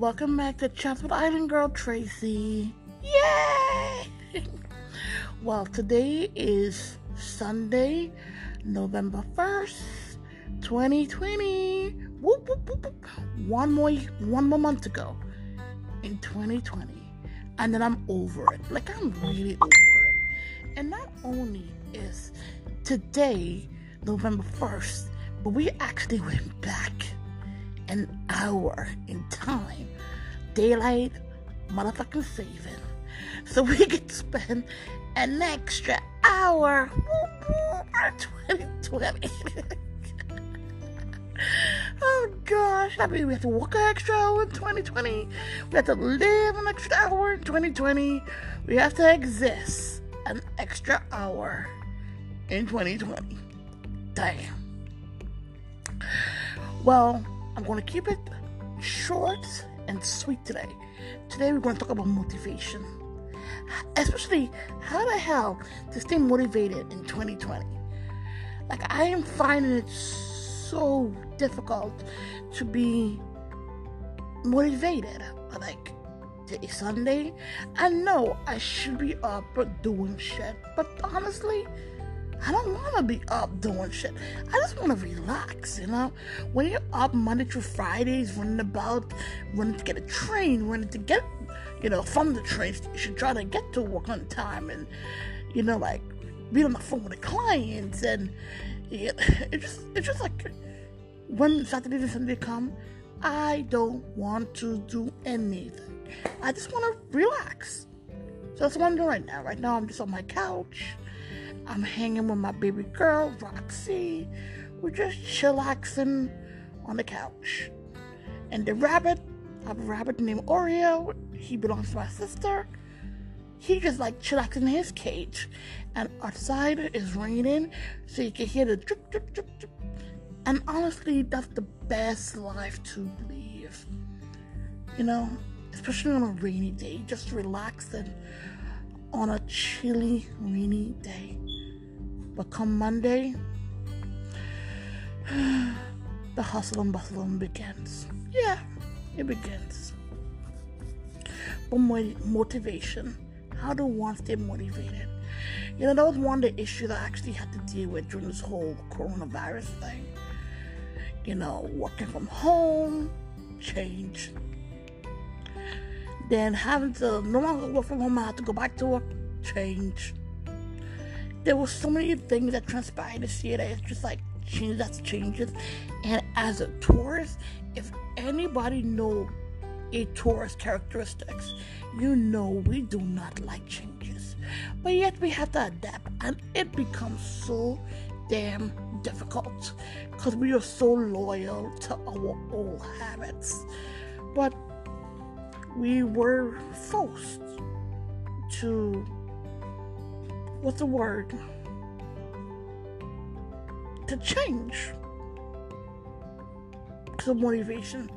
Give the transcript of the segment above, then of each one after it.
welcome back to Chats with Island Girl Tracy. Yay! well, today is Sunday, November 1st, 2020. Whoop, whoop, whoop. One more one more month to go in 2020. And then I'm over it. Like I'm really over it. And not only is today November 1st, but we actually went back an hour in time. Daylight motherfucking saving. So we could spend an extra hour in 2020. oh gosh, I mean, we have to walk an extra hour in 2020. We have to live an extra hour in 2020. We have to exist an extra hour in 2020. Damn. Well, I'm going to keep it short and sweet today. Today, we're going to talk about motivation, especially how the hell to stay motivated in 2020. Like, I am finding it so difficult to be motivated. Like, today's Sunday. I know I should be up doing shit, but honestly, I don't want to be up doing shit. I just want to relax, you know? When you're up Monday through Fridays, running about, running to get a train, running to get, you know, from the train station, trying to get to work on time, and, you know, like, be on the phone with the clients, and it, it just, it's just like, when Saturday and Sunday come, I don't want to do anything. I just want to relax. So that's what I'm doing right now. Right now, I'm just on my couch I'm hanging with my baby girl, Roxy. We're just chillaxing on the couch. And the rabbit, I have a rabbit named Oreo. He belongs to my sister. He just like chillaxing in his cage. And outside is raining, so you can hear the drip, drip, drip, drip. And honestly, that's the best life to live. You know, especially on a rainy day, just relaxing on a chilly, rainy day. But come Monday, the hustle and bustle begins. Yeah, it begins. But my motivation, how do one stay motivated? You know, that was one of the issues that I actually had to deal with during this whole coronavirus thing. You know, working from home, change. Then having to no longer work from home, I had to go back to work, change there were so many things that transpired this year that it's just like changes that's changes. And as a Taurus, if anybody know a Taurus characteristics, you know we do not like changes. But yet we have to adapt and it becomes so damn difficult because we are so loyal to our old habits. But we were forced to what's the word? To change. So motivation.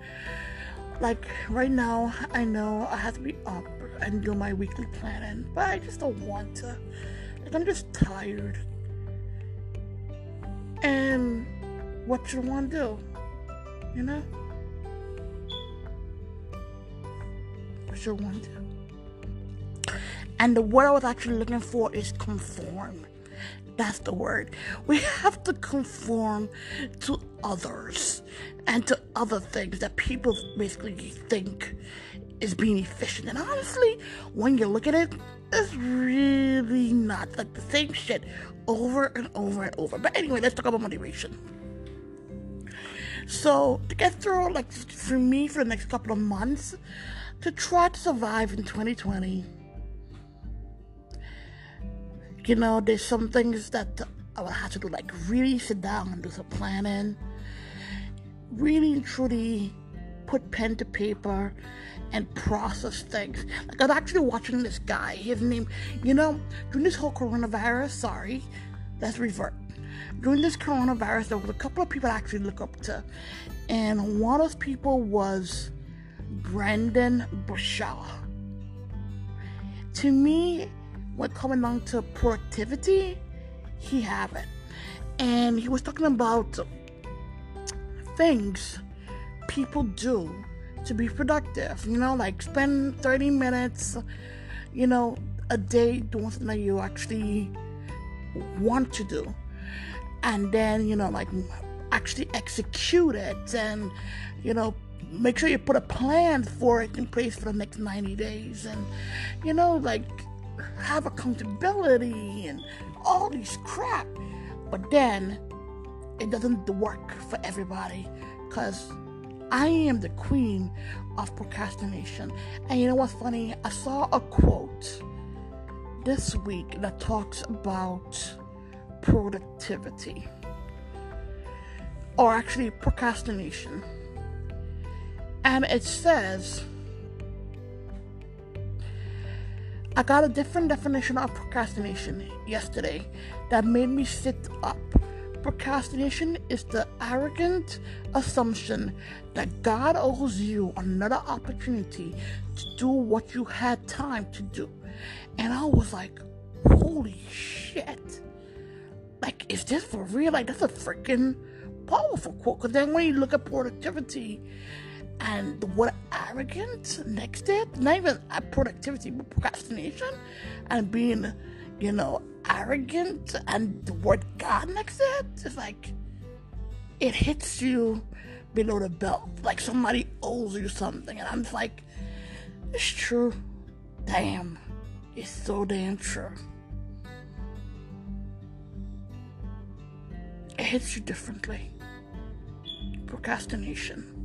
Like right now, I know I have to be up and do my weekly planning, but I just don't want to. Like I'm just tired. And what want to do? You know? What want to do? And the word I was actually looking for is conform. That's the word. We have to conform to others and to other things that people basically think is being efficient. And honestly, when you look at it, it's really not like the same shit over and over and over. But anyway, let's talk about motivation. So, to get through, like for me, for the next couple of months, to try to survive in 2020 you know, there's some things that I will have to do, like really sit down and do some planning, really truly put pen to paper and process things. Like I was actually watching this guy, his name, you know, during this whole coronavirus, sorry, let's revert. During this coronavirus, there was a couple of people I actually look up to, and one of those people was Brendon Burchard. To me, when coming down to productivity, he have it. And he was talking about things people do to be productive. You know, like spend 30 minutes, you know, a day doing something that you actually want to do. And then, you know, like actually execute it and, you know, make sure you put a plan for it in place for the next 90 days and, you know, like have accountability and all these crap. But then it doesn't work for everybody because I am the queen of procrastination. And you know what's funny? I saw a quote this week that talks about productivity or actually procrastination. And it says, I got a different definition of procrastination yesterday that made me sit up. Procrastination is the arrogant assumption that God owes you another opportunity to do what you had time to do. And I was like, holy shit. Like, is this for real? Like, that's a freaking powerful quote. Because then when you look at productivity and the word arrogant next to it, not even productivity, but procrastination and being, you know, arrogant and the word God next to it, it's like it hits you below the belt. Like somebody owes you something. And I'm just like, it's true. Damn. It's so damn true. It hits you differently procrastination.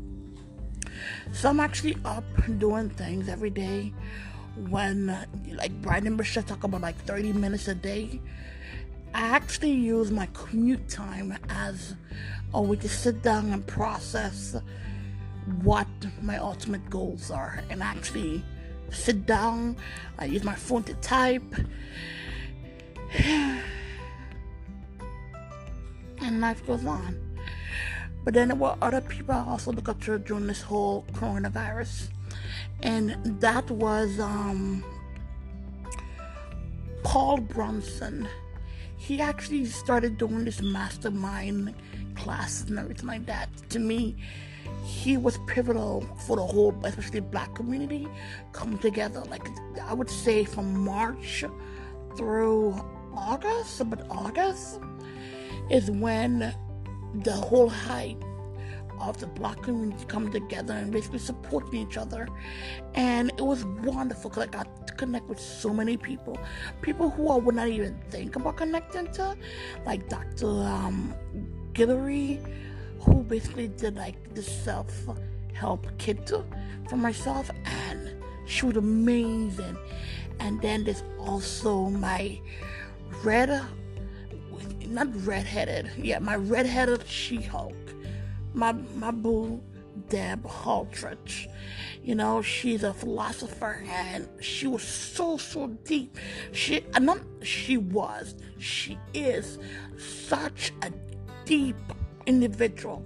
So I'm actually up doing things every day when, like Brian and Michelle talk about like 30 minutes a day. I actually use my commute time as a way to sit down and process what my ultimate goals are and actually sit down. I use my phone to type. and life goes on. But then there were other people I also look up to during this whole coronavirus. And that was um, Paul Brunson. He actually started doing this mastermind classes and everything like that. To me, he was pivotal for the whole, especially black community, come together. Like I would say from March through August, but August is when the whole height of the black community coming together and basically supporting each other. And it was wonderful because I got to connect with so many people. People who I would not even think about connecting to, like Dr. Um, Guillory, who basically did like the self help kit for myself, and she was amazing. And then there's also my red not redheaded. Yeah, my redheaded She-Hulk. My my boo Deb Haldridge. You know, she's a philosopher and she was so so deep. She not she was, she is such a deep individual.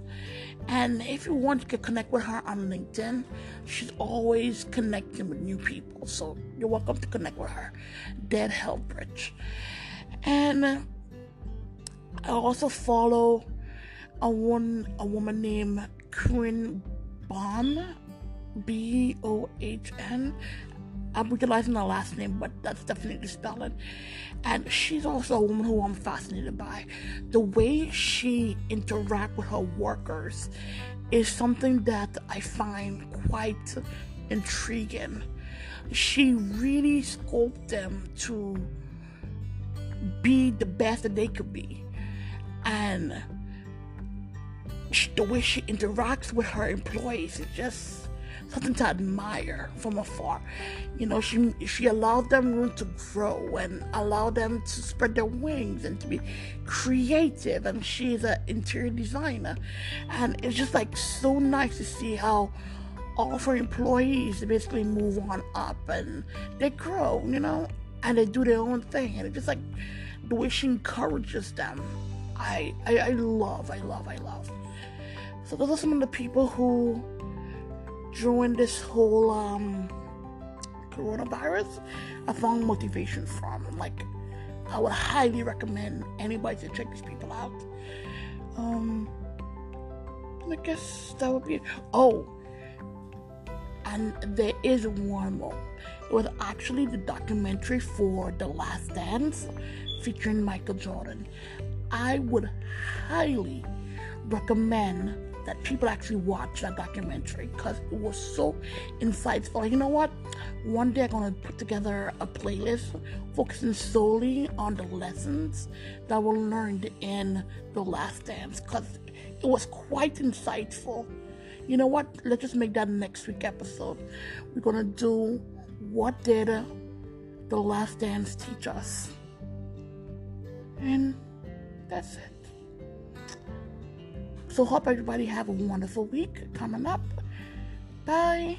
And if you want to connect with her on LinkedIn, she's always connecting with new people. So you're welcome to connect with her. Deb Haldridge. And I also follow a one a woman named Corinne Bohn, B O H N. I'm utilizing the last name, but that's definitely spelling. And she's also a woman who I'm fascinated by. The way she interacts with her workers is something that I find quite intriguing. She really scoped them to be the best that they could be Um, and the way she interacts with her employees is just something to admire from afar. You know, she she allowed them room to grow and allowed them to spread their wings and to be creative. And she's an interior designer, and it's just like so nice to see how all of her employees basically move on up and they grow. You know, and they do their own thing, and it's just like the way she encourages them I, I, I love, I love, I love. So those are some of the people who during this whole um, coronavirus I found motivation from. Like I would highly recommend anybody to check these people out. Um I guess that would be it. Oh, and there is one more. It was actually the documentary for The Last Dance featuring Michael Jordan. I would highly recommend that people actually watch that documentary because it was so insightful. You know what? One day I'm gonna put together a playlist focusing solely on the lessons that were learned in The Last Dance because it was quite insightful. You know what? Let's just make that next week episode. We're gonna do what did The Last Dance teach us? And that's it. So hope everybody have a wonderful week coming up. Bye.